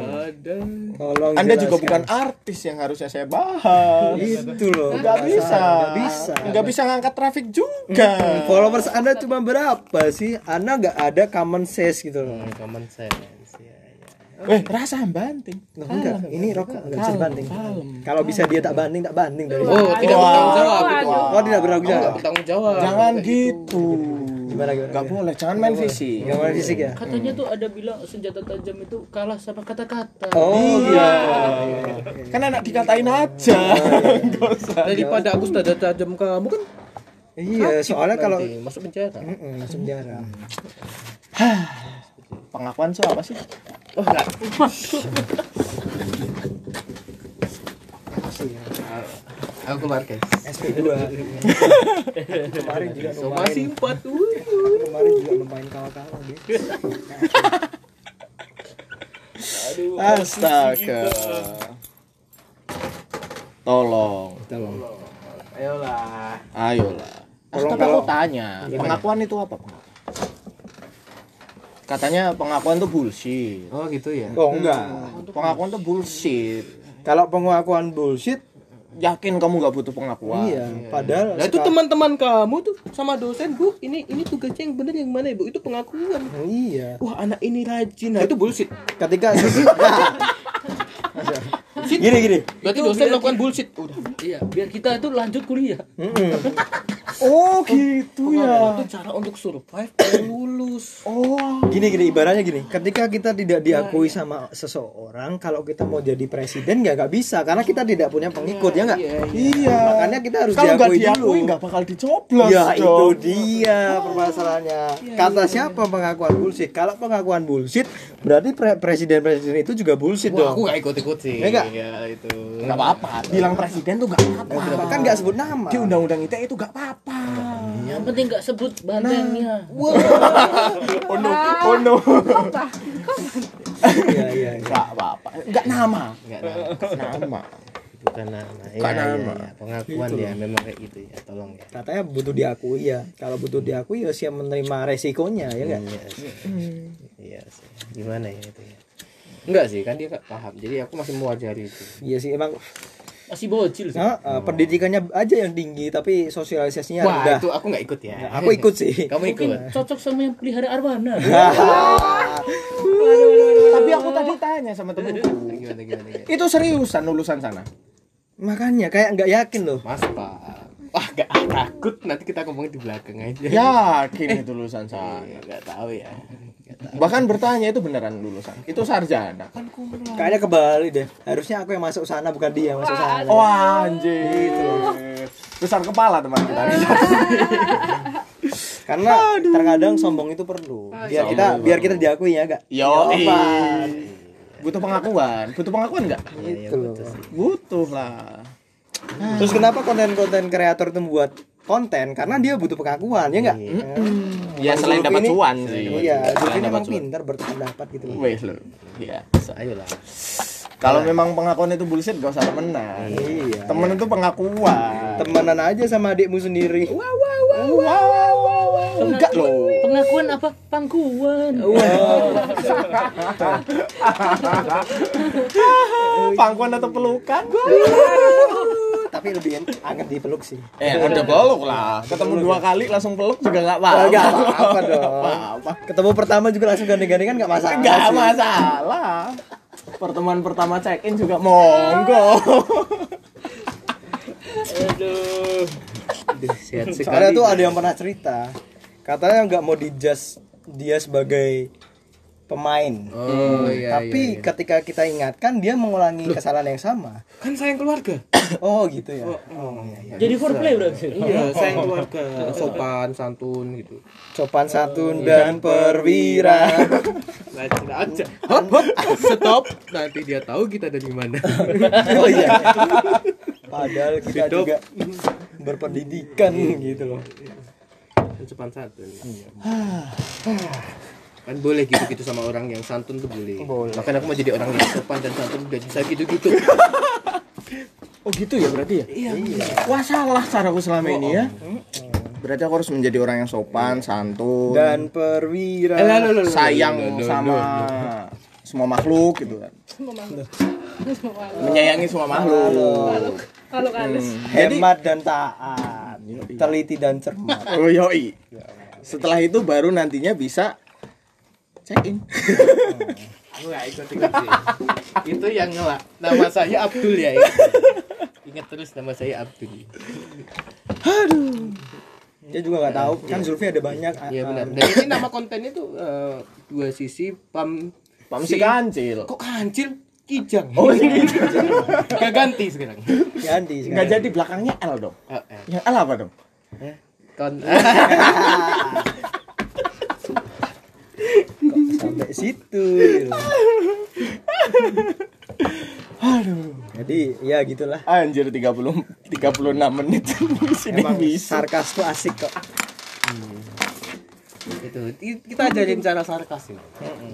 Tolong Anda juga jelaskan. bukan artis yang harusnya saya bahas. itu loh. Nggak bisa. Nggak bisa. Nggak bisa ngangkat traffic juga. Followers Anda cuma berapa sih? Anda nggak ada common sense gitu loh. Hmm, common sense. Eh, rasa banting. Loh, enggak, ini rokok enggak bisa banting. Kalau bisa dia tak banting, tak banting dari. oh tidak bertanggung jawab itu Oh, tidak bertanggung jawab. bertanggung jawab Jangan gitu. Gimana gimana? Nggak boleh, jangan main fisik. Gak main fisik ya? Katanya tuh ada bilang senjata tajam itu kalah sama kata-kata. Oh, Iya. Kan anak dikatain aja. Nggak usah. daripada aku sudah ada tajam kamu kan Iya, soalnya kalau masuk penjara masuk penjara. Pengakuan so apa sih? oh enggak aku keluar guys SP2. Kemarin juga so, lumayan. masih empat tuh Kemarin juga lumayan kalah-kalah deh. Astaga. Tolong. Tolong. ayolah Ayolah. Tolong Tapi kalau- aku tanya, pengakuan itu apa? pengakuan? Katanya pengakuan itu bullshit. oh gitu ya Oh, enggak. Pengakuan itu bullshit. Kalau pengakuan bullshit, Yakin kamu nggak butuh pengakuan? iya. Padahal Nah itu teman-teman kamu tuh sama dosen bu, ini ini tugasnya yang benar yang mana ibu itu pengakuan. Iya. Wah anak ini rajin, nah itu bullshit. Ketika gini gini. Berarti Itu dosen melakukan bullshit. Udah. Iya, biar kita itu lanjut kuliah. Oh gitu ya. Itu cara untuk survive dan lulus. Oh. Gini gini ibaratnya gini. Ketika kita tidak diakui sama seseorang, kalau kita mau jadi presiden ya nggak bisa karena kita tidak punya pengikut ya nggak. Iya. Makanya kita harus Kalau diakui diakui dulu. nggak bakal dicoblos. Ya itu dong. dia permasalahannya. Kata siapa pengakuan bullshit? Kalau pengakuan bullshit, berarti pre- presiden-presiden itu juga bullshit Wah, aku dong. gak ikut-ikut sih. Ya nggak? Iya itu. Nggak apa-apa. Bilang presiden tuh nggak apa-apa. Kan nggak sebut nama. Di undang-undang ITE itu nggak apa-apa. Yang penting nggak sebut bantengnya. Oh no, oh no. Iya iya. iya. Nggak apa-apa. Nggak nama. Enggak nama. Nama. Bukan nama. Iya, Bukan iya, nama. iya. Pengakuan ya memang kayak gitu ya. Tolong ya. Katanya butuh diakui ya. Kalau butuh diakui ya siap menerima resikonya ya enggak? Iya sih. Iya sih. Gimana ya itu ya? Enggak sih, kan dia nggak paham. Jadi aku masih mewajari itu. Iya sih emang Masih bocil sih. nah, eh, pendidikannya aja yang tinggi tapi sosialisasinya Wah, rendah. itu aku nggak ikut ya. Aku ikut sih. Kamu ikut. Mungkin cocok sama yang pelihara arwana. Tapi aku tadi tanya sama temenku. Gimana gimana gimana. Itu seriusan lulusan sana? Makanya kayak nggak yakin loh. Mas Pak. Wah, gak takut nanti kita ngomongin di belakang aja. Yakin itu lulusan sana. Iya, nggak tahu ya. Bahkan bertanya itu beneran lulusan. Itu sarjana. Kan Kayaknya kebalik deh. Harusnya aku yang masuk sana bukan dia yang masuk sana. Wah, anjir. besar kepala teman kita Karena terkadang sombong itu perlu. Biar kita biar kita diakui ya, Kak. yo butuh pengakuan butuh pengakuan nggak Itu loh. butuh lah Terus kenapa konten-konten kreator itu membuat konten? Karena dia butuh pengakuan, ya enggak? ya selain dapat cuan sih Iya, Zulfi ini dapat emang cuan. pintar berpendapat gitu loh. Weh lo ya Ayolah. kalau memang pengakuan itu bullshit gak usah temenan Iya. temen itu pengakuan Temenan aja sama adikmu sendiri. enggak loh Pengakuan apa? Pangkuan. pangkuan atau pelukan Tapi lebih anget dipeluk sih. eh udah peluk lah ketemu dua kali langsung peluk juga nggak apa Enggak apa-apa dong. Ketemu pertama juga langsung gandeng-gandengan enggak masalah. nggak masalah pertemuan pertama check in juga monggo Aduh. Sehat sekali. Soalnya tuh ada yang pernah cerita. Katanya nggak mau dijudge dia sebagai pemain. Oh iya. Tapi ketika kita ingatkan dia mengulangi kesalahan yang sama. kan sayang keluarga. Oh gitu ya. Oh, iya, iya. Jadi foreplay berarti. Iya, sayang keluarga, sopan, santun gitu. Sopan santun dan perwira. Lanjut aja. Hop, hop. Stop. Nanti dia tahu kita dari mana. Oh iya. Padahal kita Hidup. juga berpendidikan gitu loh. sopan santun. kan boleh gitu-gitu sama orang yang santun tuh boleh. Boleh. Makanya aku mau jadi orang yang sopan dan santun udah bisa gitu-gitu. oh gitu ya berarti ya? Iya. Wah salah caraku selama ini ya. Berarti aku harus menjadi orang yang sopan santun. Dan perwira. Eh, lalu, lalu, sayang lalu, lalu, sama lalu. semua makhluk gitu kan. Menyayangi semua makhluk. Kalau halus. Hemat dan taat. Teliti dan cermat. oh yoi. Setelah itu baru nantinya bisa check in Aku gak ikut ikut sih. Itu yang ngelak. Nama saya Abdul ya. Ingat terus nama saya Abdul. Dia juga nggak tahu kan Zulfi ada banyak. Iya benar. Dan ini nama kontennya tuh eh, dua sisi pam pam si kancil Kok kancil? Kijang. Oh, Gak ganti sekarang. Ganti nggak sekarang. jadi belakangnya L dong Oh, yang L apa dong Kon sampai situ. gitu. Jadi ya gitulah. anjir 30 36 menit di sini Emang bisa sarkas tuh asik kok. itu i- kita ajarin cara sarkas nih.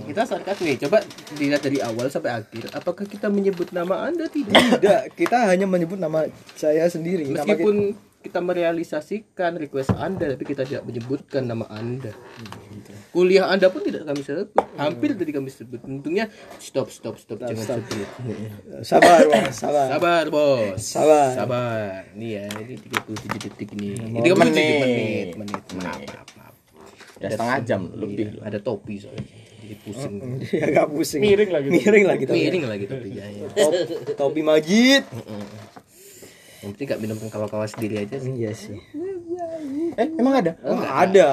Kita sarkas nih. Coba dilihat dari awal sampai akhir. Apakah kita menyebut nama anda tidak? Tidak, kita hanya menyebut nama saya sendiri. Nama Meskipun kita merealisasikan request anda, tapi kita tidak menyebutkan nama anda. Kuliah anda pun tidak kami sebut. Hampir tadi kami sebut. Untungnya stop stop stop jangan sebut. kita- sabar, Bos, sabar. Sabar bos. Sabar. Sabar. Nih ya, ini 37 detik ini. Ini Menit. 37 menit. Menit. Maaf, maaf, maaf. ya setengah jam lebih Iya, ada topi soalnya. Jadi pusing. Agak pusing. Miring lagi. Miring lagi topi. Miring lagi topinya. ya. Top- topi Majid. Yang penting gak minum kawa-kawa sendiri aja sih. Iya sih. eh emang ada Oh, ada. Ada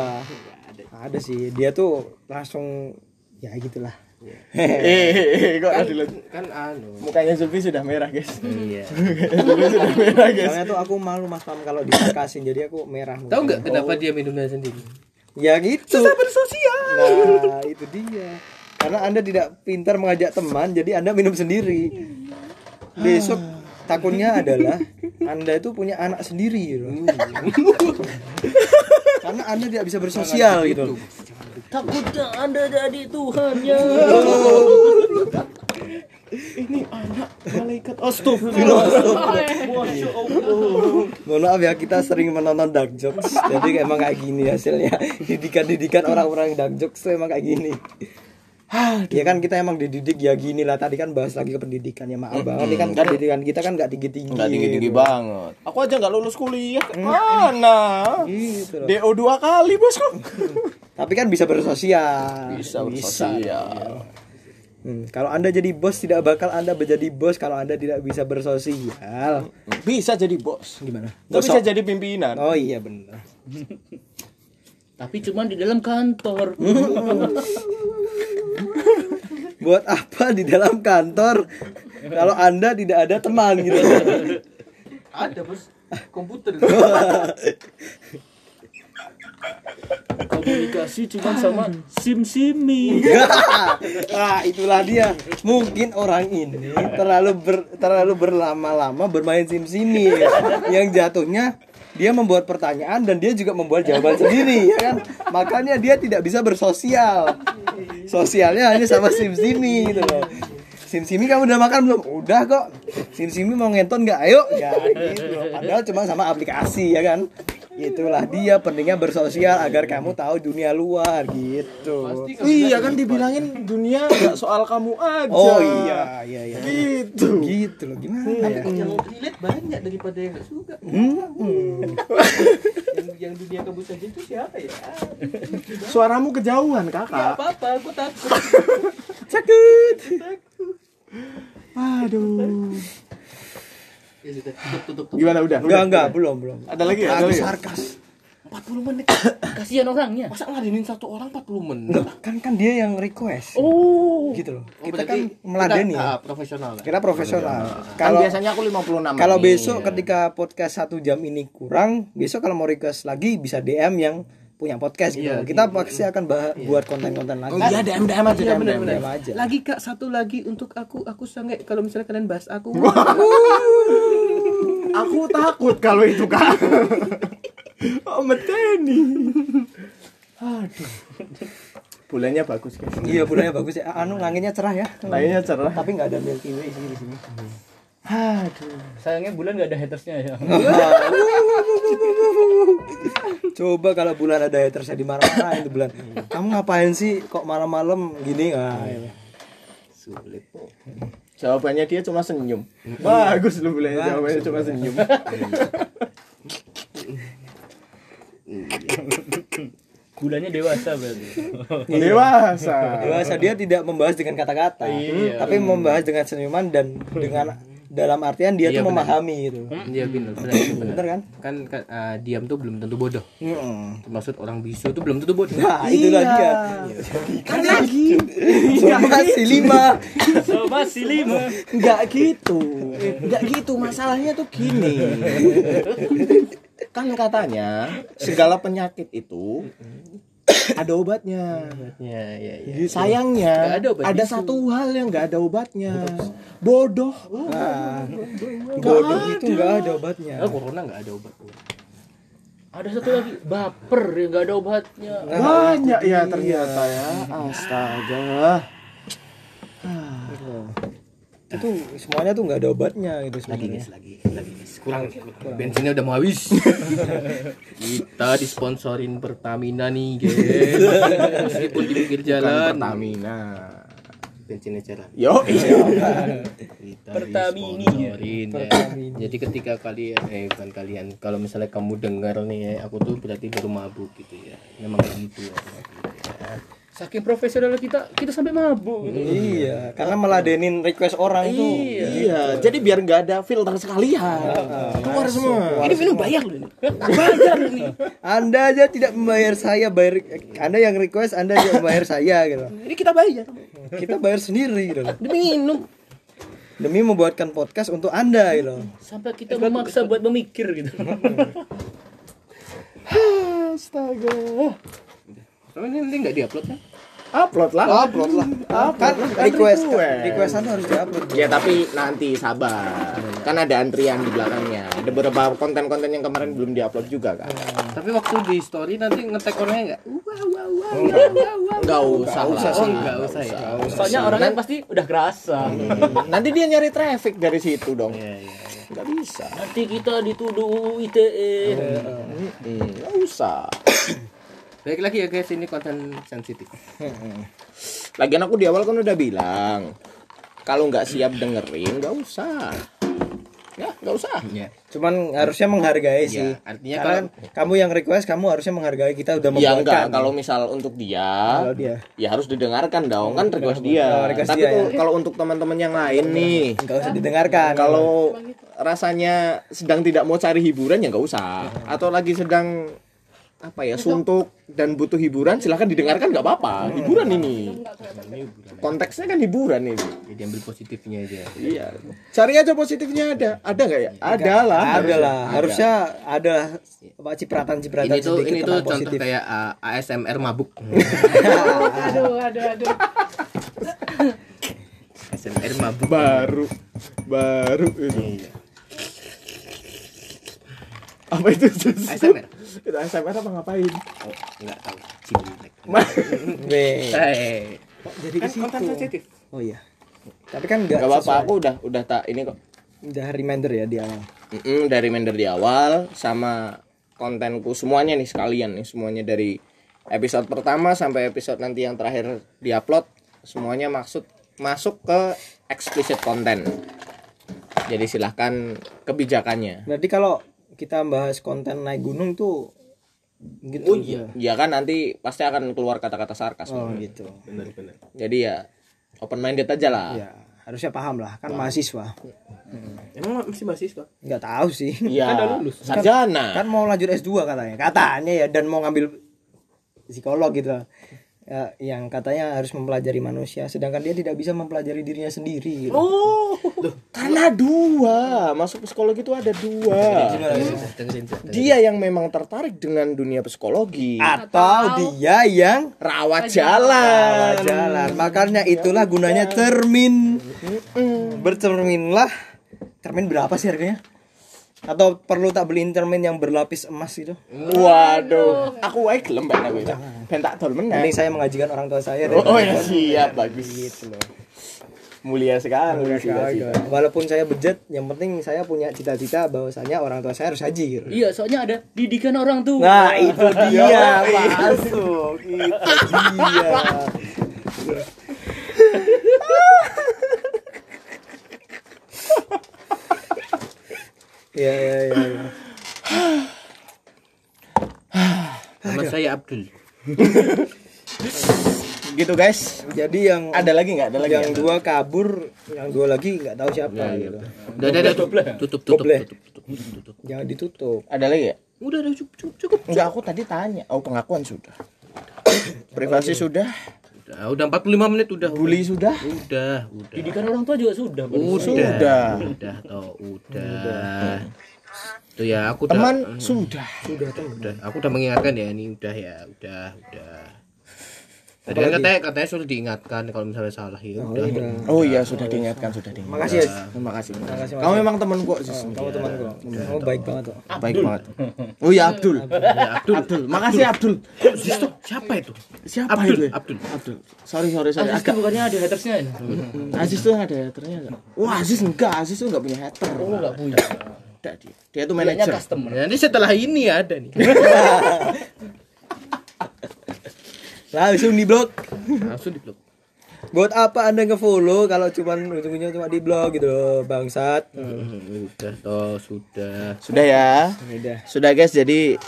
sih. Dia tuh langsung ya gitulah. eh kok Kan, ada kan anu. mukanya Zulfi sudah merah guys Iya. Zulfi sudah merah guys Soalnya tuh aku malu Mas Pam kalau disarkasin jadi aku merah. Tahu nggak kenapa dia minumnya sendiri? Ya gitu. bersosial. Nah, itu dia. Karena Anda tidak pintar mengajak teman, jadi Anda minum sendiri. Besok takutnya adalah Anda itu punya anak sendiri gitu. Karena Anda tidak bisa bersosial gitu. Takutnya Anda jadi Tuhannya. Malaikat astagfirullah. Mohon maaf ya kita sering menonton dark jokes. Jadi emang kayak gini hasilnya. Didikan-didikan orang-orang yang dark jokes emang kayak gini. Ya kan kita emang dididik ya gini lah. Tadi kan bahas lagi ke pendidikan ya maaf banget. Ini kan pendidikan kita kan nggak tinggi tinggi nggak tinggi tinggi banget. Aku aja nggak lulus kuliah. Mana gitu loh. do dua kali bosku tapi kan bisa bersosial. Bisa bersosial. Hmm, kalau anda jadi bos tidak bakal anda menjadi bos kalau anda tidak bisa bersosial. Bisa jadi bos. Gimana? Nggak bisa jadi pimpinan. Oh iya benar. Tapi cuma di dalam kantor. buat apa di dalam kantor kalau anda tidak ada teman gitu Ada bos. komputer. Komunikasi cuma sama sim simi. nah itulah dia mungkin orang ini terlalu ber, terlalu berlama-lama bermain sim simi yang jatuhnya dia membuat pertanyaan dan dia juga membuat jawaban sendiri ya kan? Makanya dia tidak bisa bersosial. Sosialnya hanya sama sim simi gitu loh sim simi kamu udah makan belum udah kok sim simi mau ngenton nggak ayo ya gitu padahal cuma sama aplikasi ya kan itulah dia pentingnya bersosial agar kamu tahu dunia luar gitu Iya kan dibilangin dunia nggak soal kamu aja. Oh iya, iya, iya. Gitu. Gitu loh, gimana ya? yang relate banyak daripada yang gak suka. Hmm. yang, yang dunia kabut saja itu siapa ya? Suaramu kejauhan Gak kakak. apa-apa, aku takut. Sakit. Aduh. Ya. Gimana udah? Enggak, Udah? enggak, belum, belum. Ada lagi ya? Ada lagi. ya? sarkas. 40 menit. Kasihan orangnya. Masa ngadenin satu orang 40 menit? Loh, kan kan dia yang request. Oh. Gitu loh. Oh, Kita kan meladeni kita, ya. ah, profesional. Kita profesional. Kan Kalau biasanya aku 56 kalau menit. besok ketika podcast satu jam ini kurang, besok kalau mau request lagi bisa DM yang punya podcast gitu. Iya, Kita pasti akan bah- buat konten-konten lagi. Oh iya DM DM aja Iya DM, DM. aja. Lagi Kak, satu lagi untuk aku aku sangat kalau misalnya kalian bahas aku. Aku takut kalau itu kak. oh meteni. Aduh. Bulannya bagus guys. Iya, bulannya bagus ya. Anu anginnya cerah ya. Lainnya cerah. Tapi nggak ada Milky Way sih di sini. Aduh. Sayangnya bulan gak ada hatersnya ya. Coba kalau bulan ada hatersnya dimarah-marahin itu bulan. Kamu ngapain sih kok malam-malam gini? Ah, iya. Sulit. Jawabannya dia cuma senyum. Bagus lu bulannya jawabannya cuma senyum. Bulannya dewasa berarti. Dewasa. Dewasa dia tidak membahas dengan kata-kata, Iya. tapi membahas dengan senyuman dan dengan dalam artian dia Iya, tuh benar. memahami gitu. Iya benar, benar, benar. Bener kan? Kan, kan ah, diam tuh belum tentu bodoh. Mm. Maksud orang bisu tuh belum tentu bodoh. Nah, itulah dia. Kan lagi. Masih lima. Sobat si lima. Enggak gitu. Enggak gitu. Masalahnya tuh gini. kan katanya segala penyakit itu ada obatnya. Iya, iya, iya. Sayangnya Nggak ada obat ada satu hal yang nggak ada obatnya. Bodoh. Nah, bodoh itu nggak ada obatnya. Ah, corona nggak ada obat. Ada satu lagi baper yang gak ada obatnya. Banyak ya ternyata ya. Astaga. Itu semuanya tuh nggak ada obatnya gitu Lagi sebenarnya. guys, lagi, lagi guys. Kurang, kurang. bensinnya udah mau habis. Kita disponsorin Pertamina nih, guys. Meskipun di pinggir jalan, Pertamina. bensinnya jalan. Yo, Kita Pertamini. disponsorin, ya. Jadi ketika kalian eh bukan kalian, kalau misalnya kamu dengar nih ya, aku tuh berarti baru mabuk gitu ya. Memang gitu ya. Saking profesional kita, kita sampai mabuk. gitu. Iya, karena meladenin request orang tuh. Iya, jadi biar nggak ada filter sekalian. Keluar semua. Ini minum bayar loh ini. Bayar nih. Anda aja tidak membayar saya, bayar Anda yang request Anda tidak membayar saya gitu. Ini kita bayar. Kita bayar sendiri gitu. Demi minum. Demi membuatkan podcast untuk Anda gitu. Sampai kita memaksa buat memikir gitu. Astaga. Oh, ini ini nggak diupload kan? Upload lah. Upload lah. Upload Kan lah, kan request request. request Anda harus diupload. Ya tapi nanti sabar. Kan ada antrian di belakangnya. Ada beberapa konten-konten yang kemarin belum diupload juga kan. Tapi waktu di story nanti ngetek orangnya nggak? Wah wah wah. Enggak usah, usah lah. sih, nggak usah ya. Soalnya orangnya pasti udah kerasa. Hmm, Nanti dia nyari traffic dari situ dong. Iya iya. iya. Enggak bisa. Nanti kita dituduh ITE. Hmm, Enggak usah. Baik lagi ya guys, ini konten sensitif. Lagian aku di awal kan udah bilang kalau nggak siap dengerin nggak usah. Ya nggak usah. Iya. Cuman harusnya menghargai sih. artinya Karena kamu yang request kamu harusnya menghargai kita udah Ya membuatkan. enggak, kalau misal untuk dia, Kalau dia. ya harus didengarkan dong, kan request Oh, dia. request Tapi dia, tuh ya. kalau untuk teman-teman yang lain nih, Enggak usah didengarkan. kalau rasanya sedang tidak mau cari hiburan ya nggak usah. Atau lagi sedang apa ya suntuk dan butuh hiburan silahkan didengarkan nggak apa-apa. Hiburan ini. Konteksnya kan hiburan ini. Jadi ambil positifnya aja. iya. Cari aja positifnya ada. Ada nggak ya? Ada. Lah. Ada lah. Harusnya ada apa cipratan cipratan Ini tuh sedikit ini tuh contoh positif. kayak uh, ASMR mabuk. Aduh, aduh, aduh. ASMR mabuk. baru. Baru ini. Apa itu? ASMR. Itu ASMR apa ngapain Oh, enggak tahu. Ciblek. Be. Eh, jadi ke kan konten situ. sensitif. oh iya tapi kan nggak nggak apa-apa aku udah udah tak ini kok udah reminder ya di awal Mm-mm, dari reminder di awal sama kontenku semuanya nih sekalian nih semuanya dari episode pertama sampai episode nanti yang terakhir diupload semuanya maksud masuk ke explicit content jadi silahkan kebijakannya berarti kalau kita bahas konten naik gunung tuh gitu oh iya. Ya kan nanti pasti akan keluar kata-kata sarkas. Oh gitu. Benar-benar. jadi ya open minded aja lah. Ya harusnya paham lah. Kan mahasiswa. Emang masih mahasiswa? nggak tahu sih. Iya Kan udah lulus. sarjana. Kan mau lanjut S2 katanya. Katanya ya dan mau ngambil psikolog gitu ya, yang katanya harus mempelajari manusia sedangkan dia tidak bisa mempelajari dirinya sendiri. Gitu. oh karena dua. Masuk psikologi itu ada dua. Dia yang memang tertarik dengan dunia psikologi. Atau dia yang rawat jalan. jalan. Makanya itulah gunanya cermin. Bercerminlah. Cermin berapa sih harganya atau perlu tak beliin cermin yang berlapis emas gitu waduh aku wae gelem ben aku itu ben tak dol meneh Mending saya mengajikan orang tua saya oh, oh ya siap bagus gitu loh mulia sekali sudah Gitu. siap. Walaupun saya bejat, yang penting saya punya cita-cita bahwasanya orang tua saya harus haji gitu. Iya, soalnya ada didikan orang tuh. Nah, itu dia masuk. Itu dia. Ya, ya, ya, ya. Nama saya Abdul. gitu guys. Jadi yang ada lagi nggak? Ada lagi yang dua kabur, yang dua lagi nggak tahu siapa gitu. Udah, udah, udah, tutup, tutup, tutup, tutup, tutup. Jangan ditutup. ada lagi ya Udah, udah, cukup, cukup, cukup. enggak aku tadi tanya. Oh pengakuan sudah. Privasi sudah Udah, udah 45 menit udah. bully sudah Udah, udah. Didikan orang tua juga sudah. Bang. Sudah. Udah, toh, udah. Tuh ya, aku udah teman sudah udah aku udah mengingatkan ya ini udah ya udah udah tadi kan katanya katanya sudah diingatkan kalau misalnya salah ya udah. oh iya sudah diingatkan sudah diingatkan. Makasih ya. terima kasih Makasih, kamu memang teman kok Sis. Kamu teman kok. Kamu baik banget kok. baik banget. Oh iya Abdul. Ya, Abdul. Abdul. Makasih Abdul. Sisto, siapa itu? Siapa Abdul itu? Abdul. Abdul. Sorry sorry sorry. Aziz tuh agak bukannya ada hatersnya ya? Aziz tuh ada haternya enggak wah Aziz enggak. Aziz tuh enggak punya hater. Oh, enggak punya. Enggak, dia. Dia tuh manajer. Customer. nanti setelah ini ada nih Langsung di blog. langsung di blok Buat apa Anda nge-follow kalau cuman ujung-ujungnya cuma di blog gitu loh, bangsat. udah toh sudah sudah ya Udah. Sudah guys, jadi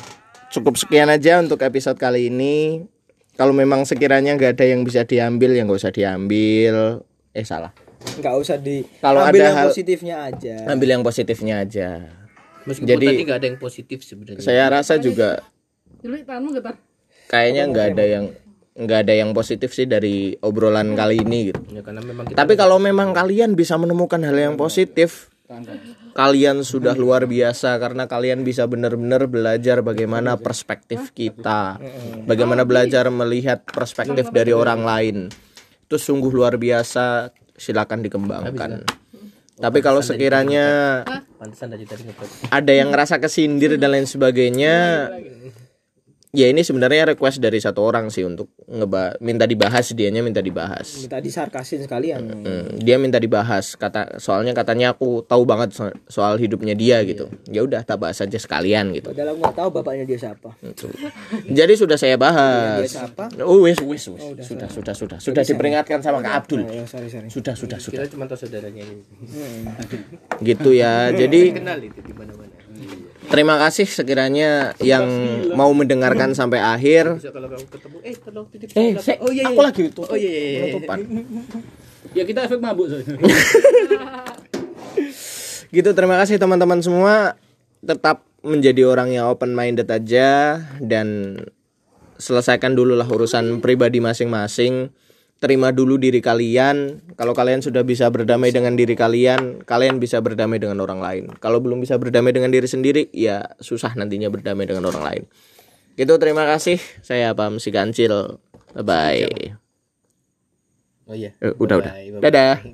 cukup sekian aja untuk episode kali ini. Kalau memang sekiranya nggak ada yang bisa diambil, ya nggak usah diambil. Eh salah. Nggak usah di Kalau ambil ada yang hal- positifnya aja. Ambil yang positifnya aja. meskipun Jadi- tadi nggak ada yang positif sebenarnya Saya rasa juga kayaknya nggak ada yang nggak ada yang positif sih dari obrolan kali ini gitu. ya karena memang kita Tapi kalau memang kalian bisa menemukan hal yang positif, kalian sudah luar biasa karena kalian bisa benar-benar belajar bagaimana perspektif kita, bagaimana belajar melihat perspektif dari orang lain. Itu sungguh luar biasa, silakan dikembangkan. Tapi kalau sekiranya ada yang ngerasa kesindir dan lain sebagainya, ya ini sebenarnya request dari satu orang sih untuk ngeba minta dibahas dianya minta dibahas. Minta disarkasin sekalian. Hmm, dia minta dibahas kata soalnya katanya aku tahu banget so- soal hidupnya dia gitu. Ya udah tak bahas aja sekalian gitu. Padahal aku nggak tahu bapaknya dia siapa. jadi sudah saya bahas. Dia siapa? oh wes wes wes sudah sudah sudah sudah diperingatkan sama Kak Abdul. Oh, sorry sorry. sudah sudah sudah. cuma tahu saudaranya ini gitu ya. Jadi kenal itu di mana mana terima kasih sekiranya yang mau mendengarkan sampai akhir. Bisa kalau kamu ketemu eh tolong. titip eh oh iya iya. aku lagi itu oh iya iya iya, iya. penutupan. Ya kita efek mabuk soalnya. gitu terima kasih teman-teman semua. Tetap menjadi orang yang open minded aja dan selesaikan dulu lah urusan pribadi masing-masing terima dulu diri kalian. Kalau kalian sudah bisa berdamai dengan diri kalian kalian bisa berdamai dengan orang lain. Kalau belum bisa berdamai dengan diri sendiri ya susah nantinya berdamai dengan orang lain. Gitu terima kasih. Saya Pam si Kancil. Bye bye Oh iya. Eh, udah udah. Dadah